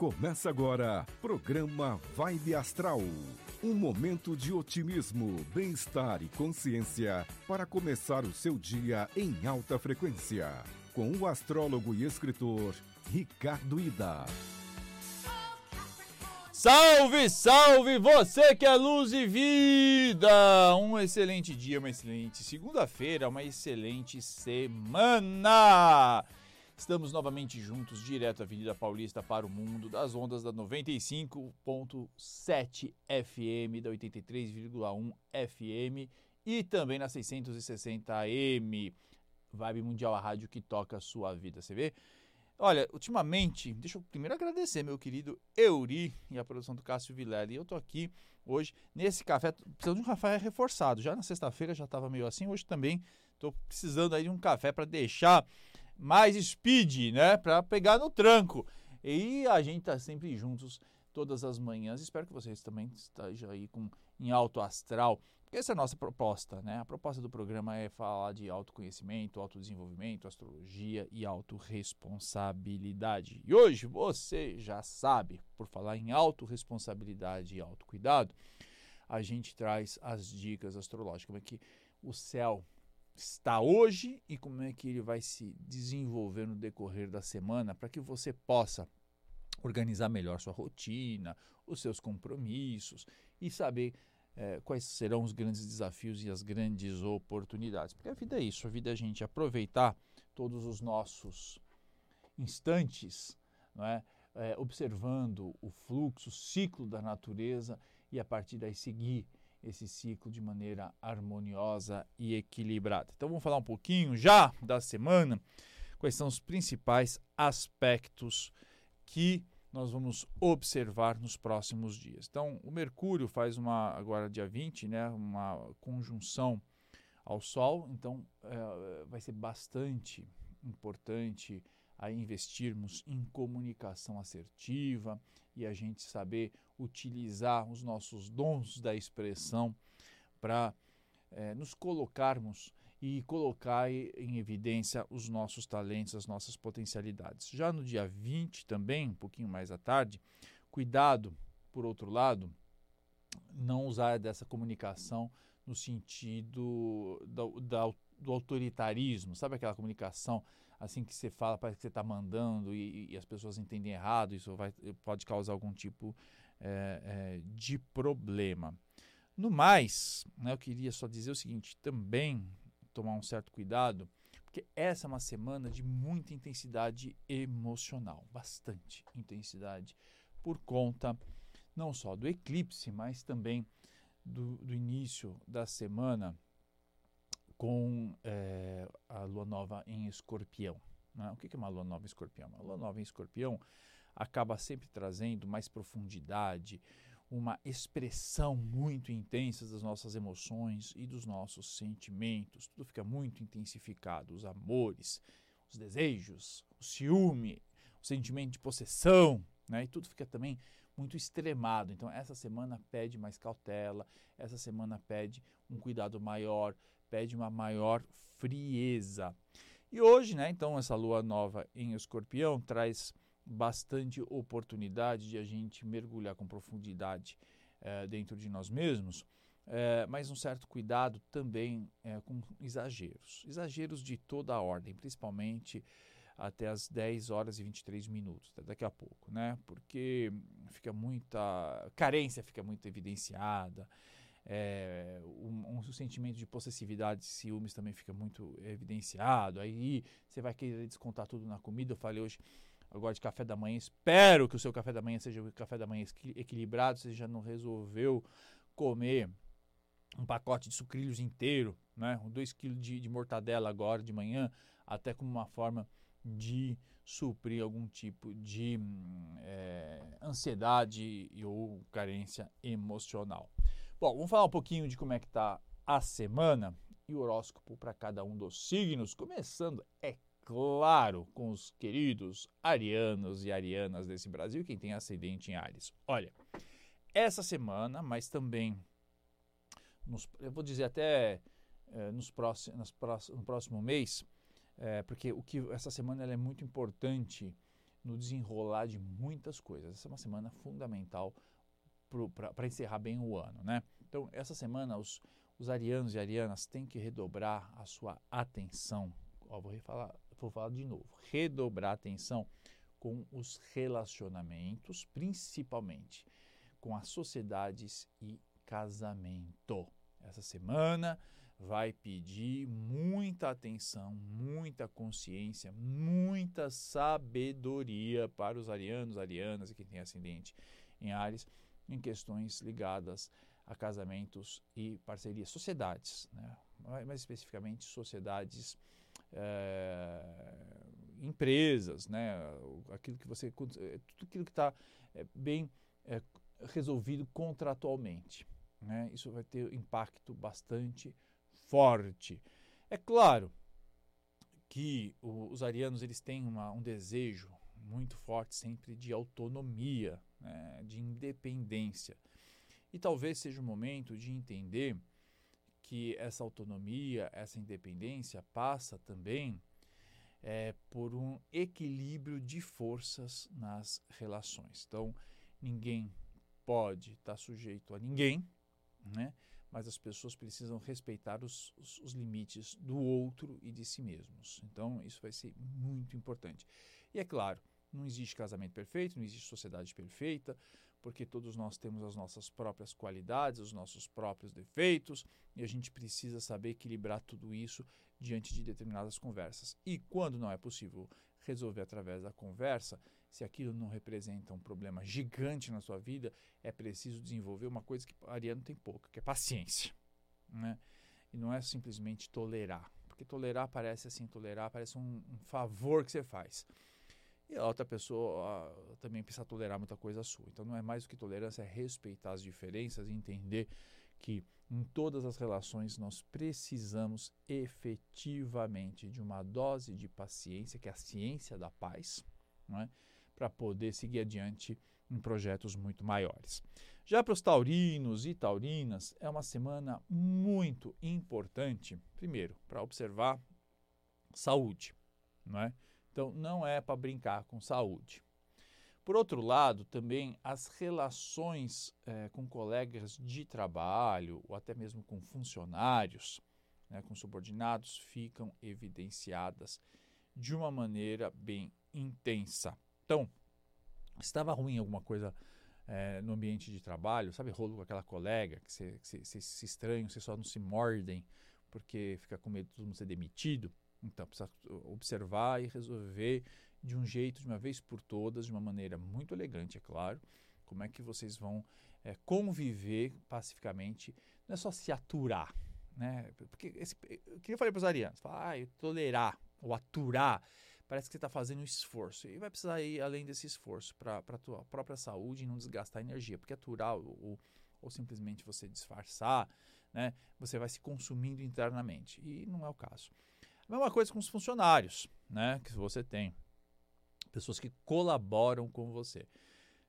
Começa agora, programa Vibe Astral. Um momento de otimismo, bem-estar e consciência para começar o seu dia em alta frequência. Com o astrólogo e escritor Ricardo Ida. Salve, salve você que é luz e vida! Um excelente dia, uma excelente segunda-feira, uma excelente semana! Estamos novamente juntos, direto da Avenida Paulista para o mundo, das ondas da 95.7 FM, da 83,1 FM e também na 660 AM. Vibe Mundial, a rádio que toca a sua vida, você vê? Olha, ultimamente, deixa eu primeiro agradecer meu querido Euri e a produção do Cássio Vilela. E eu tô aqui hoje nesse café, precisando de um café reforçado. Já na sexta-feira já estava meio assim, hoje também tô precisando aí de um café para deixar mais speed, né? Para pegar no tranco. E a gente tá sempre juntos todas as manhãs. Espero que vocês também estejam aí com, em alto astral, porque essa é a nossa proposta, né? A proposta do programa é falar de autoconhecimento, autodesenvolvimento, astrologia e autorresponsabilidade. E hoje você já sabe, por falar em autorresponsabilidade e autocuidado, a gente traz as dicas astrológicas, como é que o céu está hoje e como é que ele vai se desenvolver no decorrer da semana para que você possa organizar melhor sua rotina, os seus compromissos e saber é, quais serão os grandes desafios e as grandes oportunidades. Porque a vida é isso, a vida é a gente aproveitar todos os nossos instantes, não é? É, observando o fluxo, o ciclo da natureza e a partir daí seguir esse ciclo de maneira harmoniosa e equilibrada. Então vamos falar um pouquinho já da semana, quais são os principais aspectos que nós vamos observar nos próximos dias. Então, o Mercúrio faz uma agora dia 20, né, uma conjunção ao Sol, então é, vai ser bastante importante a investirmos em comunicação assertiva e a gente saber utilizar os nossos dons da expressão para é, nos colocarmos e colocar em evidência os nossos talentos, as nossas potencialidades. Já no dia 20 também, um pouquinho mais à tarde, cuidado, por outro lado, não usar dessa comunicação no sentido do autoritarismo, sabe aquela comunicação assim que você fala, parece que você está mandando e, e, as pessoas entendem errado, isso vai, pode causar algum tipo é, é, de problema. No mais, né, eu queria só dizer o seguinte: também tomar um certo cuidado, porque essa é uma semana de muita intensidade emocional, bastante intensidade, por conta não só do eclipse, mas também do, do início da semana com é, lua nova em escorpião. Né? O que é uma lua nova em escorpião? Uma lua nova em escorpião acaba sempre trazendo mais profundidade, uma expressão muito intensa das nossas emoções e dos nossos sentimentos. Tudo fica muito intensificado, os amores, os desejos, o ciúme, o sentimento de possessão, né? E tudo fica também muito extremado. Então, essa semana pede mais cautela, essa semana pede um cuidado maior, pede uma maior frieza. E hoje, né, então, essa lua nova em escorpião traz bastante oportunidade de a gente mergulhar com profundidade é, dentro de nós mesmos, é, mas um certo cuidado também é, com exageros. Exageros de toda a ordem, principalmente até as 10 horas e 23 minutos, daqui a pouco, né? Porque fica muita carência, fica muito evidenciada é, um, um, sentimento de possessividade, ciúmes também fica muito evidenciado. Aí você vai querer descontar tudo na comida. Eu falei hoje agora de café da manhã. Espero que o seu café da manhã seja um café da manhã equilibrado. Você já não resolveu comer um pacote de sucrilhos inteiro, né? Um 2 kg de, de mortadela agora de manhã, até como uma forma de suprir algum tipo de é, ansiedade ou carência emocional. Bom, vamos falar um pouquinho de como é que está a semana e o horóscopo para cada um dos signos, começando, é claro, com os queridos arianos e arianas desse Brasil, quem tem ascendente em Ares. Olha, essa semana, mas também, nos, eu vou dizer até é, nos próximos, no próximo mês, é, porque o que essa semana é muito importante no desenrolar de muitas coisas. Essa é uma semana fundamental para encerrar bem o ano, né? Então, essa semana os, os arianos e arianas têm que redobrar a sua atenção. Ó, vou, refalar, vou falar de novo. Redobrar a atenção com os relacionamentos, principalmente com as sociedades e casamento. Essa semana vai pedir muita atenção, muita consciência, muita sabedoria para os arianos, arianas e quem tem ascendente em Ares em questões ligadas a casamentos e parcerias, sociedades, né? mais especificamente sociedades, é, empresas, né? aquilo que você, tudo aquilo que está é, bem é, resolvido contratualmente. Né? Isso vai ter impacto bastante forte. É claro que os arianos eles têm uma, um desejo muito forte sempre de autonomia, né? de independência. E talvez seja o momento de entender que essa autonomia, essa independência passa também é, por um equilíbrio de forças nas relações. Então, ninguém pode estar sujeito a ninguém, né? mas as pessoas precisam respeitar os, os, os, limites do outro e de si mesmos. Então, isso vai ser muito importante. E é claro, não existe casamento perfeito, não existe sociedade perfeita, porque todos nós temos as nossas próprias qualidades, os nossos próprios defeitos, e a gente precisa saber equilibrar tudo isso diante de determinadas conversas. E quando não é possível resolver através da conversa, se aquilo não representa um problema gigante na sua vida, é preciso desenvolver uma coisa que Ariano tem pouca, que é paciência. Né? E não é simplesmente tolerar, porque tolerar parece assim, tolerar parece um, um favor que você faz. E a outra pessoa também precisa tolerar muita coisa sua. Então não é mais do que tolerância, é respeitar as diferenças e entender que em todas as relações nós precisamos efetivamente de uma dose de paciência, que é a ciência da paz, é? para poder seguir adiante em projetos muito maiores. Já para os taurinos e taurinas, é uma semana muito importante, primeiro, para observar saúde, não é? Então, não é para brincar com saúde. Por outro lado, também as relações é, com colegas de trabalho ou até mesmo com funcionários, né, com subordinados, ficam evidenciadas de uma maneira bem intensa. Então, estava ruim alguma coisa é, no ambiente de trabalho, sabe, rolo com aquela colega que você se estranha, você só não se mordem porque fica com medo de todo mundo ser demitido. Então, precisa observar e resolver de um jeito, de uma vez por todas, de uma maneira muito elegante, é claro, como é que vocês vão é, conviver pacificamente, não é só se aturar, né? Porque esse, o que eu falei para os arianos, falar, ah, tolerar ou aturar, parece que você está fazendo um esforço. E vai precisar ir além desse esforço para a tua própria saúde e não desgastar energia, porque aturar ou, ou simplesmente você disfarçar, né? Você vai se consumindo internamente. E não é o caso. Mesma coisa com os funcionários, né? Que você tem. Pessoas que colaboram com você.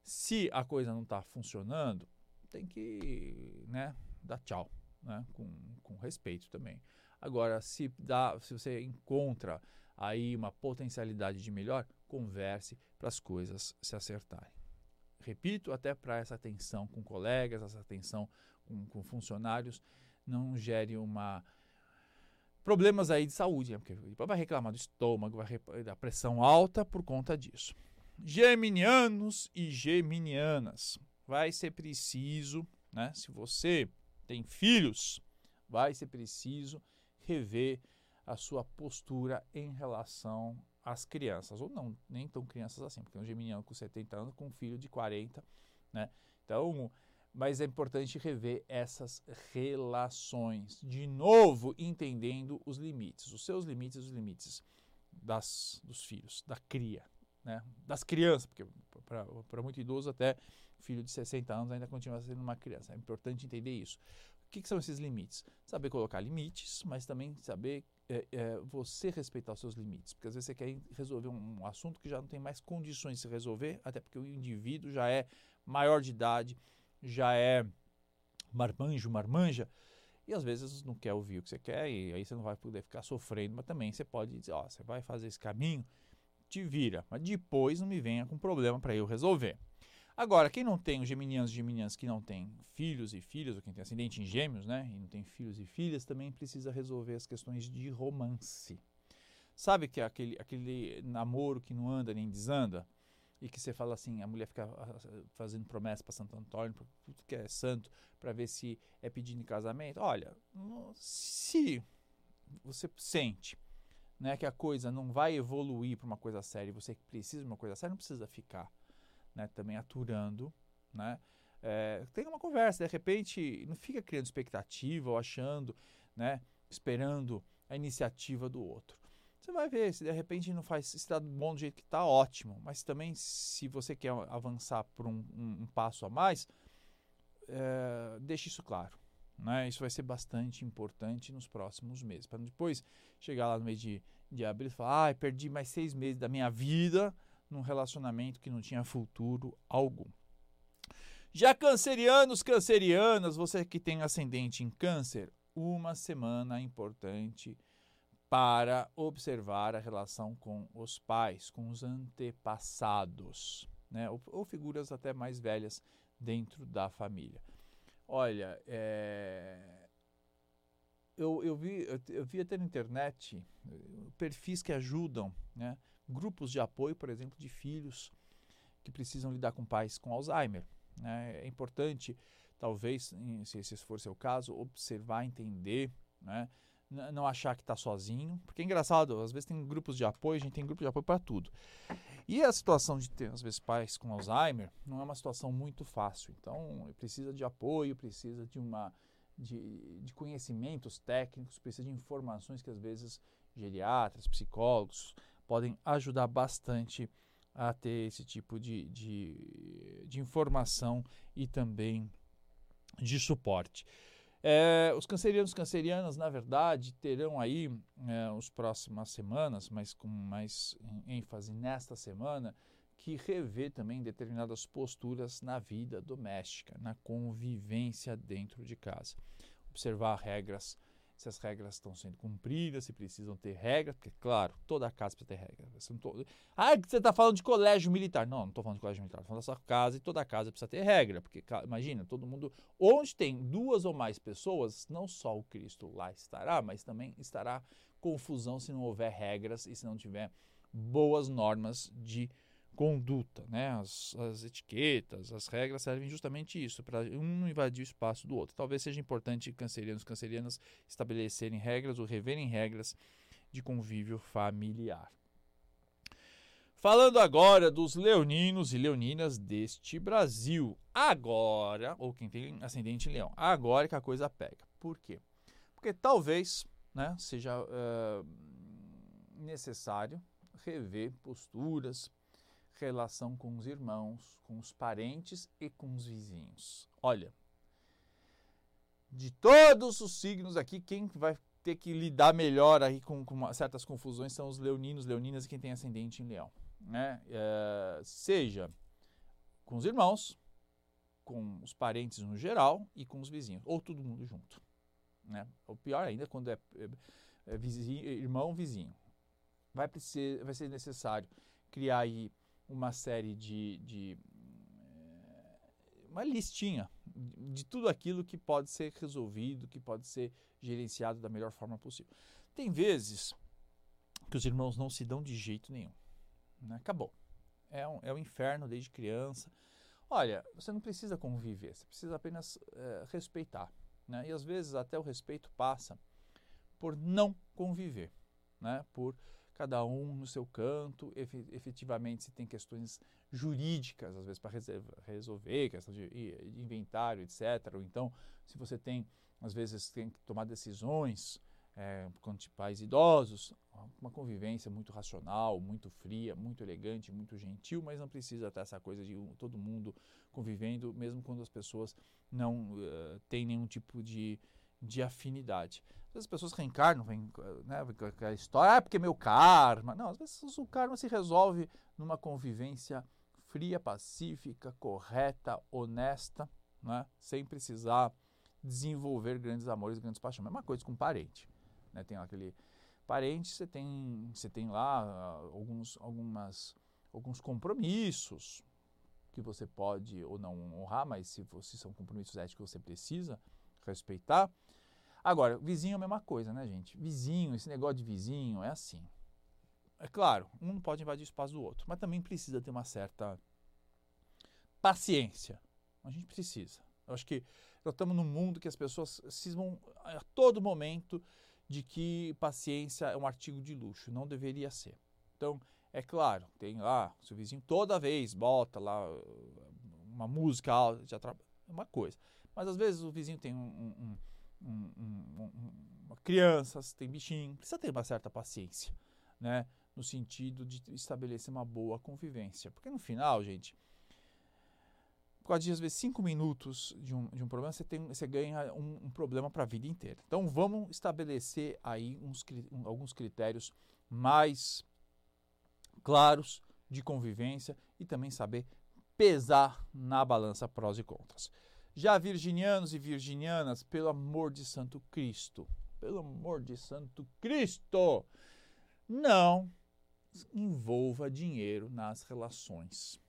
Se a coisa não está funcionando, tem que né, dar tchau, né? Com, com respeito também. Agora, se, dá, se você encontra aí uma potencialidade de melhor, converse para as coisas se acertarem. Repito, até para essa atenção com colegas, essa atenção com, com funcionários, não gere uma problemas aí de saúde, né? porque vai reclamar do estômago, vai da pressão alta por conta disso. Geminianos e geminianas, vai ser preciso, né? Se você tem filhos, vai ser preciso rever a sua postura em relação às crianças, ou não, nem tão crianças assim, porque um geminiano com 70 anos com um filho de 40, né? Então, mas é importante rever essas relações. De novo, entendendo os limites, os seus limites os limites das, dos filhos, da cria, né? das crianças, porque para muito idoso, até filho de 60 anos ainda continua sendo uma criança. É importante entender isso. O que, que são esses limites? Saber colocar limites, mas também saber é, é, você respeitar os seus limites. Porque às vezes você quer resolver um, um assunto que já não tem mais condições de se resolver, até porque o indivíduo já é maior de idade, já é marmanjo, marmanja, e às vezes não quer ouvir o que você quer, e aí você não vai poder ficar sofrendo, mas também você pode dizer, ó, você vai fazer esse caminho, te vira. Mas depois não me venha com problema para eu resolver. Agora, quem não tem, os geminianos e geminianas que não tem filhos e filhas, ou quem tem ascendente em gêmeos, né, e não tem filhos e filhas, também precisa resolver as questões de romance. Sabe que é aquele, aquele namoro que não anda nem desanda? E que você fala assim, a mulher fica ah, fazendo promessa para Santo Antônio, para tudo que é santo, para ver se é pedindo em casamento. Olha, se você sente né, que a coisa não vai evoluir para uma coisa séria e você precisa de uma coisa séria, não precisa ficar né, também aturando. Né? É, tem uma conversa, de repente, não fica criando expectativa ou achando, né, esperando a iniciativa do outro. Você vai ver, se de repente não faz, se está bom do jeito que está, ótimo. Mas também, se você quer avançar por um, um, um passo a mais, é, deixe isso claro. Né? Isso vai ser bastante importante nos próximos meses. Para depois chegar lá no mês de, de abril e falar: ah, perdi mais seis meses da minha vida num relacionamento que não tinha futuro algum. Já cancerianos, cancerianas, você que tem ascendente em câncer, uma semana importante para observar a relação com os pais, com os antepassados, né? ou, ou figuras até mais velhas dentro da família. Olha, é... eu, eu, vi, eu vi até na internet eh, perfis que ajudam, né? grupos de apoio, por exemplo, de filhos que precisam lidar com pais com Alzheimer. Né? É importante, talvez, se esse for seu caso, observar, entender, né? Não achar que está sozinho, porque é engraçado, às vezes tem grupos de apoio, a gente tem grupo de apoio para tudo. E a situação de ter, às vezes, pais com Alzheimer não é uma situação muito fácil. Então, precisa de apoio, precisa de uma de, de conhecimentos técnicos, precisa de informações que às vezes geriatras, psicólogos podem ajudar bastante a ter esse tipo de, de, de informação e também de suporte. É, os cancerianos e cancerianas, na verdade, terão aí é, as próximas semanas, mas com mais ênfase nesta semana, que rever também determinadas posturas na vida doméstica, na convivência dentro de casa. Observar regras se as regras estão sendo cumpridas, se precisam ter regras, porque, claro, toda casa precisa ter regras. Tô... Ah, você está falando de colégio militar. Não, não estou falando de colégio militar, estou falando da sua casa e toda casa precisa ter regra, porque, imagina, todo mundo, onde tem duas ou mais pessoas, não só o Cristo lá estará, mas também estará confusão se não houver regras e se não tiver boas normas de conduta, né? As, as, etiquetas, as regras servem justamente isso, para um não invadir o espaço do outro. Talvez seja importante cancerianos e cancerianas estabelecerem regras ou reverem regras de convívio familiar. Falando agora dos leoninos e leoninas deste Brasil. Agora, ou quem tem ascendente em leão, agora que a coisa pega. Por quê? Porque talvez né, seja uh, necessário rever posturas, relação com os irmãos, com os parentes e com os vizinhos. Olha, de todos os signos aqui, quem vai ter que lidar melhor aí com, com certas confusões são os leoninos, leoninas e quem tem ascendente em leão. Né? É, seja com os irmãos, com os parentes no geral e com os vizinhos, ou todo mundo junto. Né? O pior ainda quando é, é, é vizinho, irmão, vizinho. Vai, precisar, vai ser necessário criar aí uma série de, de eh, uma listinha de tudo aquilo que pode ser resolvido, que pode ser gerenciado da melhor forma possível. Tem vezes que os irmãos não se dão de jeito nenhum. Né? Acabou. É um, é um inferno desde criança. Olha, você não precisa conviver, você precisa apenas é, respeitar. Né? E às vezes até o respeito passa por não conviver, né? por cada um no seu canto, efetivamente se tem questões jurídicas, às vezes para resolver, questão de, de inventário, etc. Ou então, se você tem, às vezes, tem que tomar decisões é, com pais idosos, uma convivência muito racional, muito fria, muito elegante, muito gentil, mas não precisa ter essa coisa de todo mundo convivendo, mesmo quando as pessoas não uh, têm nenhum tipo de, de afinidade. Às vezes as pessoas reencarnam, vem, né, vem com a história, ah, porque meu karma. Não, às vezes o karma se resolve numa convivência fria, pacífica, correta, honesta, né, sem precisar desenvolver grandes amores, grandes paixões. Mesma coisa com parente. Né, tem aquele parentes, você tem, você tem lá ah, alguns, algumas, alguns compromissos que você pode ou não honrar, mas se, se são compromissos éticos você precisa respeitar. Agora, vizinho é a mesma coisa, né, gente? Vizinho, esse negócio de vizinho é assim. É claro, um não pode invadir o espaço do outro, mas também precisa ter uma certa paciência. A gente precisa. Eu acho que nós estamos num mundo que as pessoas cismam a todo momento de que paciência é um artigo de luxo. Não deveria ser. Então, é claro, tem lá, seu vizinho toda vez bota lá uma música alta, já tra... é uma coisa. Mas às vezes o vizinho tem um, um, um, uma criança, tem bichinho, precisa ter uma certa paciência, né? No sentido de estabelecer uma boa convivência. Porque no final, gente, por causa de às vezes cinco minutos de um, de um problema, você, tem, você ganha um, um problema para a vida inteira. Então vamos estabelecer aí uns, um, alguns critérios mais claros de convivência e também saber pesar na balança prós e contras. Já virginianos e virginianas, pelo amor de Santo Cristo, pelo amor de Santo Cristo, não envolva dinheiro nas relações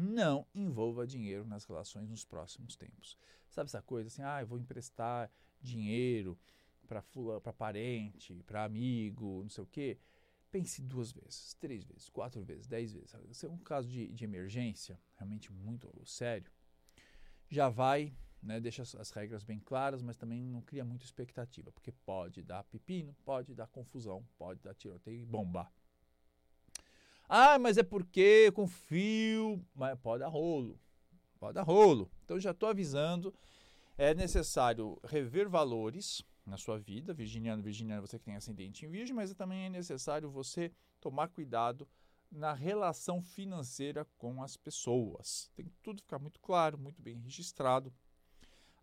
não envolva dinheiro nas relações nos próximos tempos. Sabe essa coisa assim, ah, eu vou emprestar dinheiro para parente, para amigo, não sei o quê. Pense duas vezes, três vezes, quatro vezes, dez vezes. Se é um caso de, de emergência, realmente muito sério, já vai, né, deixa as, as regras bem claras, mas também não cria muita expectativa, porque pode dar pepino, pode dar confusão, pode dar tiroteio e bombar. Ah, mas é porque com fio. Mas pode dar rolo. Pode dar rolo. Então já estou avisando. É necessário rever valores na sua vida, virginiano, virginiano, você que tem ascendente em virgem, mas também é necessário você tomar cuidado na relação financeira com as pessoas. Tem que tudo ficar muito claro, muito bem registrado.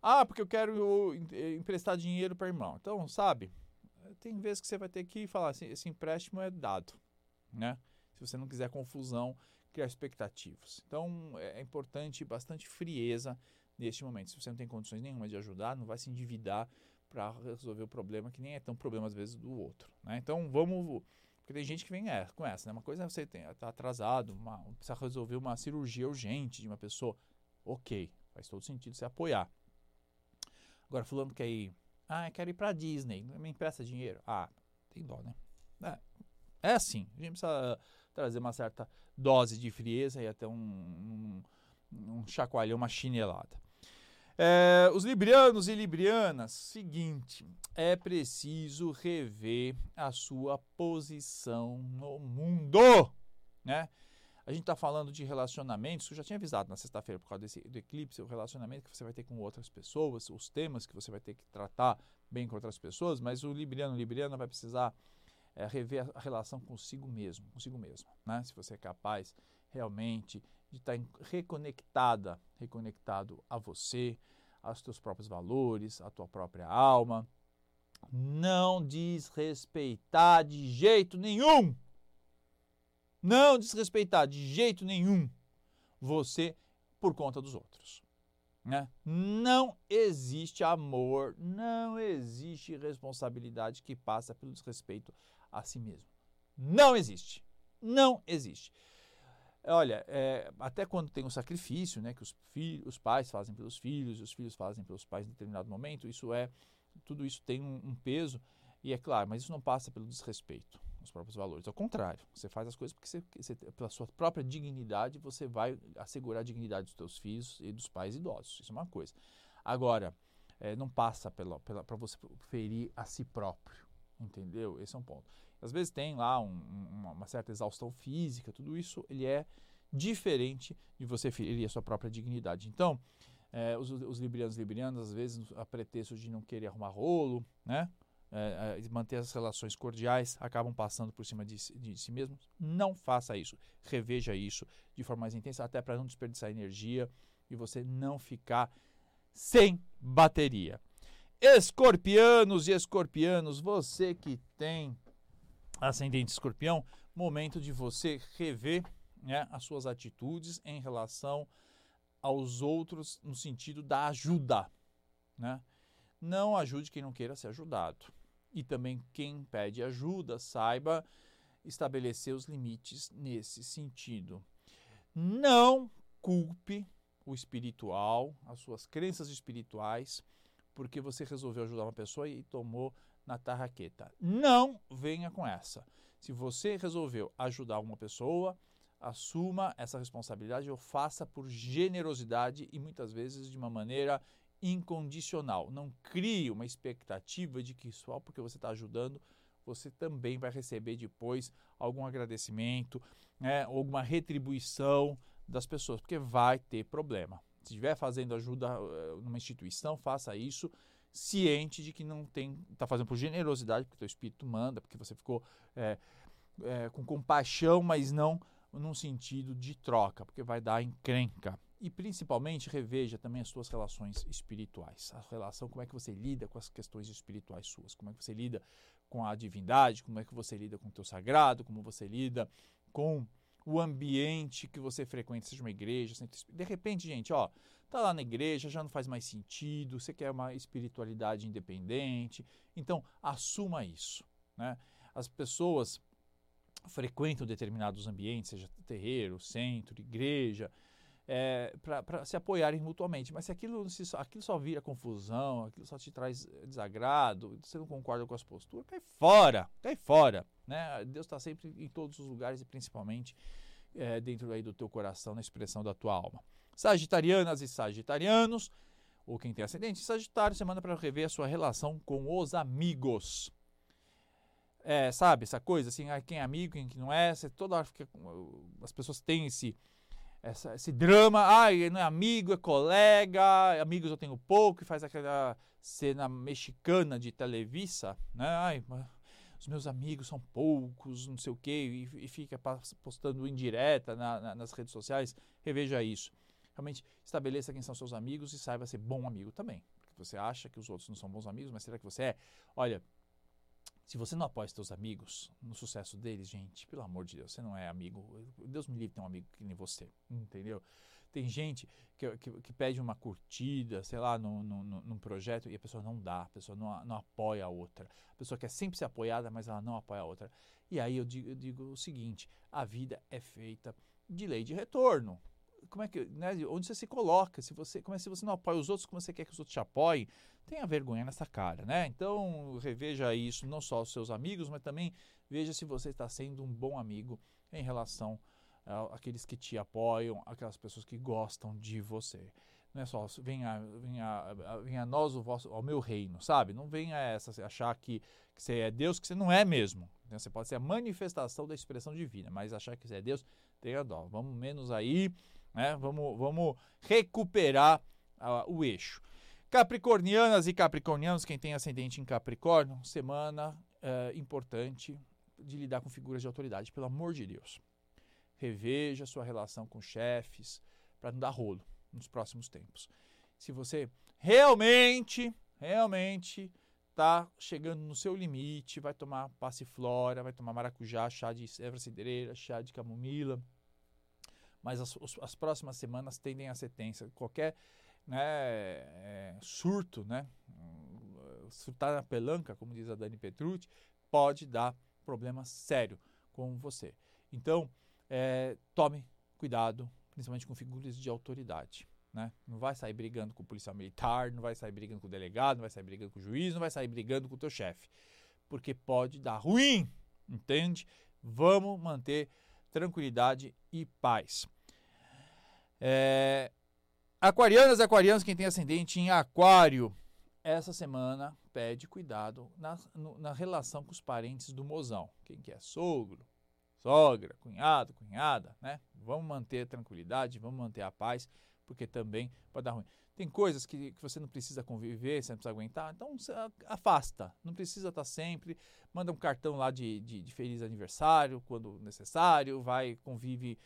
Ah, porque eu quero emprestar dinheiro para irmão. Então, sabe, tem vezes que você vai ter que falar assim, esse empréstimo é dado, né? se você não quiser confusão, criar expectativas. Então é, é importante bastante frieza neste momento. Se você não tem condições nenhuma de ajudar, não vai se endividar para resolver o problema que nem é tão problema às vezes do outro. Né? Então vamos. Porque tem gente que vem é, com essa, né? Uma coisa é você está atrasado, uma, precisa resolver uma cirurgia urgente de uma pessoa. Ok, faz todo sentido você apoiar. Agora, fulano quer ir. Ah, quero ir para Disney. Me empresta dinheiro. Ah, tem dó, né? É, é assim. A gente precisa trazer uma certa dose de frieza e até um, um, um chacoalhão, uma chinelada. É, os librianos e librianas, seguinte, é preciso rever a sua posição no mundo, né? A gente está falando de relacionamentos, eu já tinha avisado na sexta-feira por causa desse, do eclipse, o relacionamento que você vai ter com outras pessoas, os temas que você vai ter que tratar bem com outras pessoas, mas o libriano, libriana vai precisar é, rever a relação consigo mesmo, consigo mesmo, né? Se você é capaz realmente de estar reconectada, reconectado a você, aos teus próprios valores, à tua própria alma. Não desrespeitar de jeito nenhum. Não desrespeitar de jeito nenhum você por conta dos outros. Né? Não existe amor, não existe responsabilidade que passa pelo desrespeito a si mesmo. Não existe. Não existe. Olha, é, até quando tem o sacrifício, né, que os, os pais fazem pelos filhos, os filhos fazem pelos pais em determinado momento, isso é, tudo isso tem um, um peso e é claro, mas isso não passa pelo desrespeito aos próprios valores. Ao contrário, você faz as coisas porque você, você, pela sua própria dignidade você vai assegurar a dignidade dos seus filhos e dos pais idosos. Isso é uma coisa. Agora, é, não passa para você ferir a si próprio. Entendeu? Esse é um ponto. Às vezes tem lá um, uma, certa exaustão física, tudo isso ele é diferente de você ferir a sua própria dignidade. Então, é, os, os librianos e librianas, às vezes, a pretexto de não querer arrumar rolo, né? É, é, manter as relações cordiais, acabam passando por cima de, de si mesmos. Não faça isso. Reveja isso de forma mais intensa, até para não desperdiçar energia e você não ficar sem bateria. Escorpianos e escorpianos, você que tem ascendente escorpião, momento de você rever né, as suas atitudes em relação aos outros no sentido da ajuda. Né? Não ajude quem não queira ser ajudado. e também quem pede ajuda saiba estabelecer os limites nesse sentido. Não culpe o espiritual, as suas crenças espirituais, porque você resolveu ajudar uma pessoa e tomou na tarraqueta. Não venha com essa. Se você resolveu ajudar uma pessoa, assuma essa responsabilidade ou faça por generosidade e muitas vezes de uma maneira incondicional. Não crie uma expectativa de que só porque você está ajudando, você também vai receber depois algum agradecimento, né, alguma retribuição das pessoas, porque vai ter problema. Se estiver fazendo ajuda eh, numa instituição, faça isso ciente de que não tem, está fazendo por generosidade, porque o teu espírito manda, porque você ficou é, é, com compaixão, mas não num sentido de troca, porque vai dar encrenca. E principalmente reveja também as suas relações espirituais. A relação, como é que você lida com as questões espirituais suas, como é que você lida com a divindade, como é que você lida com o teu sagrado, como você lida com o ambiente que você frequenta, seja uma igreja, de repente, gente, ó, tá lá na igreja, já não faz mais sentido, você quer uma espiritualidade independente, então assuma isso, né? As pessoas frequentam determinados ambientes, seja terreiro, centro, igreja, é, para se apoiarem mutuamente. Mas se aquilo, se aquilo só vira confusão, aquilo só te traz desagrado, você não concorda com as posturas, cai fora, cai fora. Né? Deus está sempre em todos os lugares e principalmente é, dentro aí do teu coração, na expressão da tua alma. Sagitarianas e sagitarianos, ou quem tem ascendente Sagitário, semana para rever a sua relação com os amigos. É, sabe, essa coisa assim, ah, quem é amigo, quem não é, você, toda hora fica, as pessoas têm esse, essa, esse drama, ah, não é amigo, é colega, amigos eu tenho pouco, e faz aquela cena mexicana de Televisa, né? Ai, os meus amigos são poucos, não sei o quê, e, e fica postando indireta na, na, nas redes sociais, reveja isso. Realmente estabeleça quem são seus amigos e saiba ser bom amigo também. Porque você acha que os outros não são bons amigos, mas será que você é? Olha, se você não apoia seus amigos no sucesso deles, gente, pelo amor de Deus, você não é amigo. Deus me livre ter um amigo que nem você, entendeu? Tem gente que, que, que pede uma curtida, sei lá, num, num, num, projeto e a pessoa não dá, a pessoa não, não apoia a outra. A pessoa quer sempre ser apoiada, mas ela não apoia a outra. E aí eu digo, eu digo o seguinte: a vida é feita de lei de retorno como é que, né, onde você se coloca, se você, como é se você não apoia os outros, como você quer que os outros te apoiem, tenha vergonha nessa cara, né? Então, reveja isso, não só os seus amigos, mas também veja se você está sendo um bom amigo em relação uh, àqueles que te apoiam, aquelas pessoas que gostam de você. Não é só, venha, venha, venha a nós o vosso, ao meu reino, sabe? Não venha essa, achar que, que você é Deus, que você não é mesmo. Você pode ser a manifestação da expressão divina, mas achar que você é Deus, tenha dó. Vamos menos aí né? Vamos, vamos recuperar uh, o eixo. Capricornianas e capricornianos, quem tem ascendente em Capricórnio, semana uh, importante de lidar com figuras de autoridade, pelo amor de Deus. Reveja sua relação com chefes para não dar rolo nos próximos tempos. Se você realmente, realmente está chegando no seu limite, vai tomar passiflora, vai tomar maracujá, chá de erva cidreira, chá de camomila, mas as, as próximas semanas tendem a ser tensas. Qualquer né, é, surto, né, surtar na pelanca, como diz a Dani Petrucci, pode dar problema sério com você. Então, é, tome cuidado, principalmente com figuras de autoridade. Né? Não vai sair brigando com o policial militar, não vai sair brigando com o delegado, não vai sair brigando com o juiz, não vai sair brigando com o teu chefe. Porque pode dar ruim, entende? Vamos manter tranquilidade e paz. É, aquarianas e aquarianos, quem tem ascendente em aquário, essa semana pede cuidado na, no, na relação com os parentes do mozão. Quem que é sogro, sogra, cunhado, cunhada, né? Vamos manter a tranquilidade, vamos manter a paz, porque também pode dar ruim. Tem coisas que, que você não precisa conviver, você não precisa aguentar, então afasta. Não precisa estar sempre. Manda um cartão lá de, de, de feliz aniversário quando necessário, vai, convive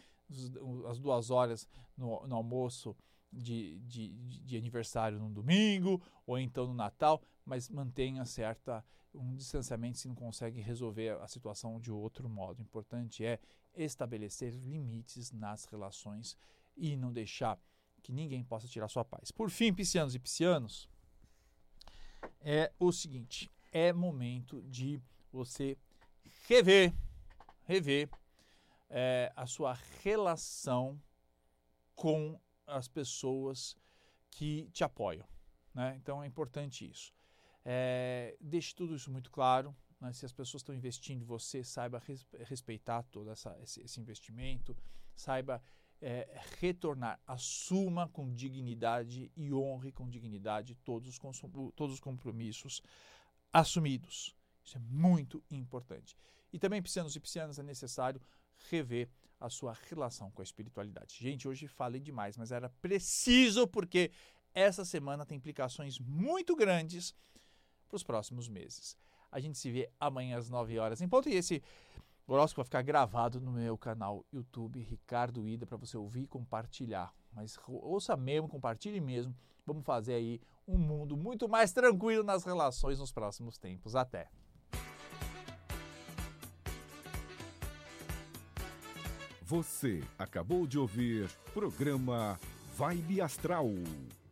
as duas horas no, no almoço de, de, de, aniversário no domingo ou então no Natal, mas mantenha certa um distanciamento se não consegue resolver a situação de outro modo. O importante é estabelecer limites nas relações e não deixar que ninguém possa tirar sua paz. Por fim, piscianos e piscianos, é o seguinte: é momento de você rever, rever é, a sua relação com as pessoas que te apoiam. Né? Então é importante isso. É, deixe tudo isso muito claro. Né? Se as pessoas estão investindo em você, saiba res, respeitar todo essa, esse, esse, investimento, saiba é, retornar, assuma com dignidade e honre com dignidade todos os, todos os compromissos assumidos. Isso é muito importante. E também, piscianos e piscianas, é necessário rever a sua relação com a espiritualidade. Gente, hoje falei demais, mas era preciso porque essa semana tem implicações muito grandes para os próximos meses. A gente se vê amanhã às 9 horas em ponto e esse horóscopo vai ficar gravado no meu canal YouTube Ricardo Ida para você ouvir e compartilhar. Mas ouça mesmo, compartilhe mesmo. Vamos fazer aí um mundo muito mais tranquilo nas relações nos próximos tempos. Até! Você acabou de ouvir programa Vibe Astral.